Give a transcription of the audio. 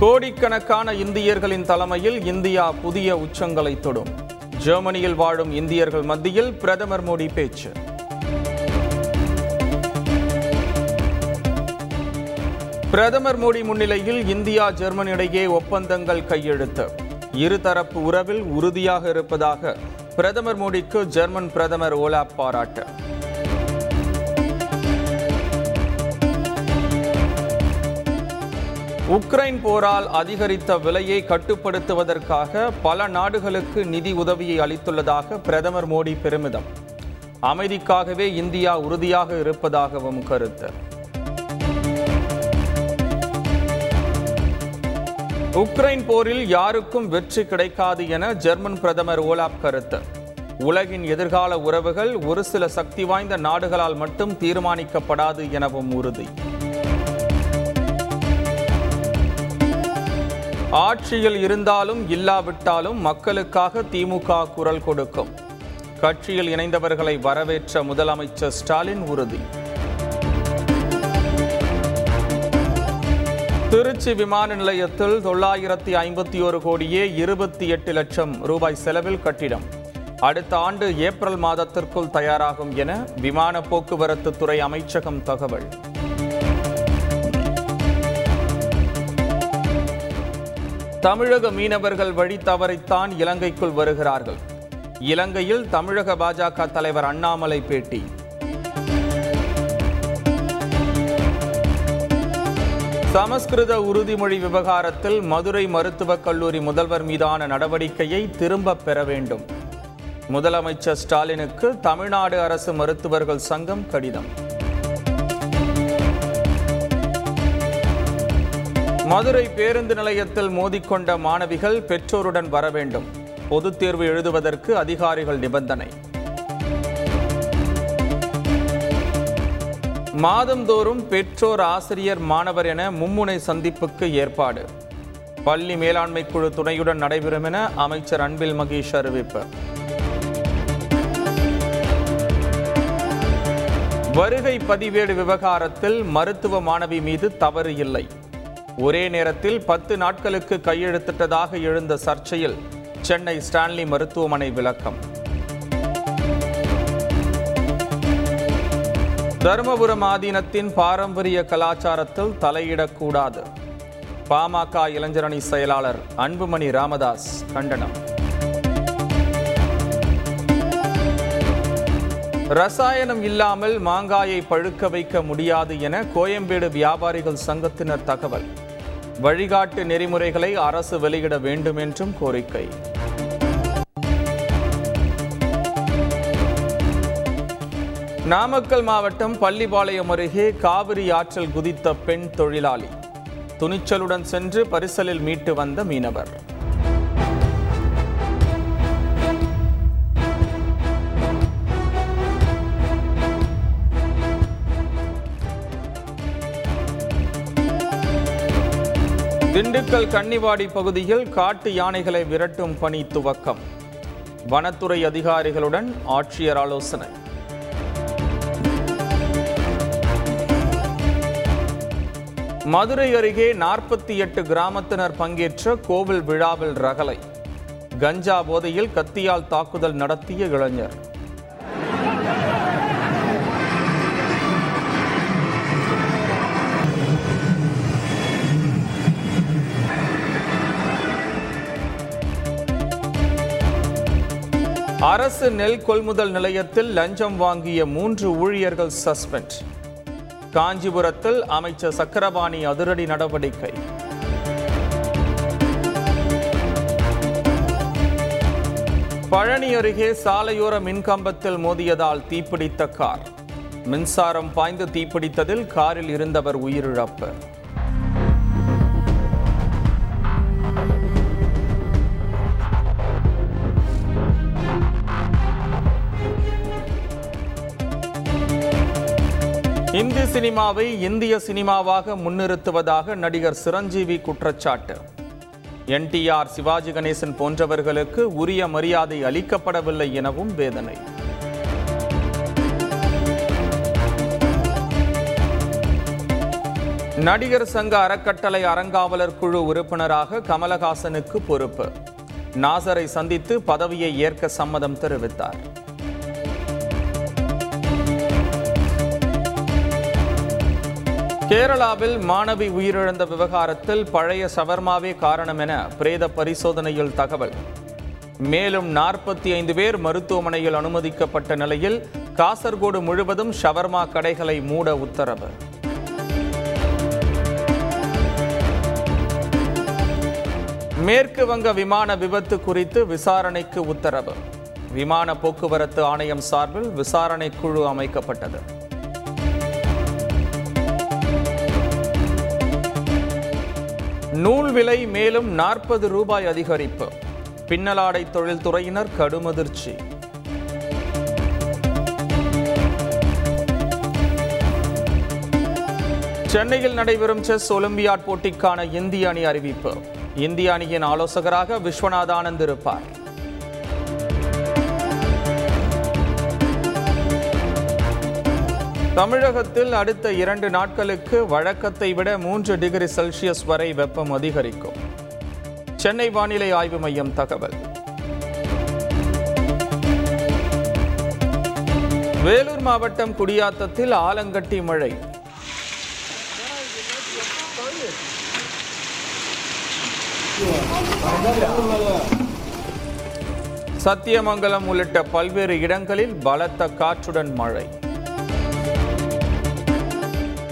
கோடிக்கணக்கான இந்தியர்களின் தலைமையில் இந்தியா புதிய உச்சங்களை தொடும். ஜெர்மனியில் வாழும் இந்தியர்கள் மத்தியில் பிரதமர் மோடி பேச்சு. பிரதமர் மோடி முன்னிலையில் இந்தியா ஜெர்மனிடையே ஒப்பந்தங்கள் கையெழுத்து. இருதரப்பு உறவில் உறுதியாக இருப்பதாக பிரதமர் மோடிக்கு ஜெர்மன் பிரதமர் ஓலாப் பாராட்டு. உக்ரைன் போரால் அதிகரித்த விலையை கட்டுப்படுத்துவதற்காக பல நாடுகளுக்கு நிதி உதவியை அளித்துள்ளதாக பிரதமர் மோடி பெருமிதம். அமைதிக்காகவே இந்தியா உறுதியாக இருப்பதாகவும் கருத்து. உக்ரைன் போரில் யாருக்கும் வெற்றி கிடைக்காது என ஜெர்மன் பிரதமர் ஓலாப் கருத்து. உலகின் எதிர்கால உறவுகள் ஒரு சில சக்தி வாய்ந்த நாடுகளால் மட்டும் தீர்மானிக்கப்படாது எனவும் உறுதி. ஆட்சியில் இருந்தாலும் இல்லாவிட்டாலும் மக்களுக்காக திமுக குரல் கொடுக்கும். கட்சியில் இணைந்தவர்களை வரவேற்ற முதலமைச்சர் ஸ்டாலின் உறுதி. திருச்சி விமான நிலையத்தில் தொள்ளாயிரத்தி ஐம்பத்தி ஒரு கோடியே இருபத்தி எட்டு லட்சம் ரூபாய் செலவில் கட்டிடம். அடுத்த ஆண்டு ஏப்ரல் மாதத்திற்குள் தயாராகும் என விமான போக்குவரத்து துறை அமைச்சகம் தகவல். தமிழக மீனவர்கள் வழி தவறித்தான் இலங்கைக்குள் வருகிறார்கள். இலங்கையில் தமிழக பாஜக தலைவர் அண்ணாமலை பேட்டி. சமஸ்கிருத உறுதிமொழி விவகாரத்தில் மதுரை மருத்துவக் கல்லூரி முதல்வர் மீதான நடவடிக்கையை திரும்பப் பெற வேண்டும். முதலமைச்சர் ஸ்டாலினுக்கு தமிழ்நாடு அரசு மருத்துவர்கள் சங்கம் கடிதம். மதுரை பேருந்து நிலையத்தில் மோதிக்கொண்ட மாணவிகள் பெற்றோருடன் வர வேண்டும். பொதுத் தேர்வு எழுதுவதற்கு அதிகாரிகள் நிபந்தனை. மாதந்தோறும் பெற்றோர் ஆசிரியர் மாணவர் என மும்முனை சந்திப்புக்கு ஏற்பாடு. பள்ளி மேலாண்மை குழு துணையுடன் நடைபெறும் என அமைச்சர் அன்பில் மகேஷ் அறிவிப்பு. வருகை பதிவேடு விவகாரத்தில் மருத்துவ மாணவி மீது தவறு இல்லை. ஒரே நேரத்தில் பத்து நாட்களுக்கு கையெழுத்திட்டதாக எழுந்த சர்ச்சையில் சென்னை ஸ்டான்லி மருத்துவமனை விளக்கம். தருமபுரம் ஆதீனத்தின் பாரம்பரிய கலாச்சாரத்தில் தலையிடக்கூடாது. பாமக இளைஞரணி செயலாளர் அன்புமணி ராமதாஸ் கண்டனம். ரசாயனம் இல்லாமல் மாங்காயை பழுக்க வைக்க முடியாது என கோயம்பேடு வியாபாரிகள் சங்கத்தினர் தகவல். வழிகாட்டு நெறிமுறைகளை அரசு வெளியிட வேண்டும் என்றும் கோரிக்கை. நாமக்கல் மாவட்டம் பள்ளிபாளையம் அருகே காவிரி ஆற்றில் குதித்த பெண் தொழிலாளி. துணிச்சலுடன் சென்று பரிசலில் மீட்டு வந்த மீனவர். திண்டுக்கல் கன்னிவாடி பகுதியில் காட்டு யானைகளை விரட்டும் பணி துவக்கம். வனத்துறை அதிகாரிகளுடன் ஆட்சியர் ஆலோசனை. மதுரை அருகே நாற்பத்தி எட்டு கிராமத்தினர் பங்கேற்ற கோவில் விழாவில் ரகலை கஞ்சா போதையில் கத்தியால் தாக்குதல் நடத்திய இளைஞர். அரசு நெல் கொள்முதல் நிலையத்தில் லஞ்சம் வாங்கிய மூன்று ஊழியர்கள் சஸ்பெண்ட். காஞ்சிபுரத்தில் அமைச்சர் சக்கரபாணி அதிரடி நடவடிக்கை. பழனி அருகே சாலையோர மின்கம்பத்தில் மோதியதால் தீப்பிடித்த கார். மின்சாரம் பாய்ந்து தீப்பிடித்ததில் காரில் இருந்தவர் உயிரிழப்பு. இந்தி சினிமாவை இந்திய சினிமாவாக முன்னிறுத்துவதாக நடிகர் சிரஞ்சீவி குற்றச்சாட்டு. என்டிஆர் சிவாஜி கணேசன் போன்றவர்களுக்கு உரிய மரியாதை அளிக்கப்படவில்லை எனவும் வேதனை. நடிகர் சங்க அறக்கட்டளை அறங்காவலர் குழு உறுப்பினராக கமலஹாசனுக்கு பொறுப்பு. நாசரை சந்தித்து பதவியை ஏற்க சம்மதம் தெரிவித்தார். கேரளாவில் மாணவி உயிரிழந்த விவகாரத்தில் பழைய சவர்மாவே காரணம் என பிரேத பரிசோதனையில் தகவல். மேலும் நாற்பத்தி ஐந்து பேர் மருத்துவமனையில் அனுமதிக்கப்பட்ட நிலையில் காசர்கோடு முழுவதும் ஷவர்மா கடைகளை மூட உத்தரவு. மேற்கு வங்க விமான விபத்து குறித்து விசாரணைக்கு உத்தரவு. விமான போக்குவரத்து ஆணையம் சார்பில் விசாரணை குழு அமைக்கப்பட்டது. நூல் விலை மேலும் நாற்பது ரூபாய் அதிகரிப்பு. பின்னலாடை தொழில்துறையினர் கடும் அதிர்ச்சி சென்னையில் நடைபெறும் செஸ் ஒலிம்பியாட் போட்டிக்கான இந்திய அணி அறிவிப்பு. இந்திய அணியின் ஆலோசகராக விஸ்வநாத் ஆனந்த் இருப்பார் தமிழகத்தில் அடுத்த இரண்டு நாட்களுக்கு வழக்கத்தை விட மூன்று டிகிரி செல்சியஸ் வரை வெப்பம் அதிகரிக்கும். சென்னை வானிலை ஆய்வு மையம் தகவல். வேலூர் மாவட்டம் குடியாத்தத்தில் ஆலங்கட்டி மழை. சத்தியமங்கலம் உள்ளிட்ட பல்வேறு இடங்களில் பலத்த காற்றுடன் மழை.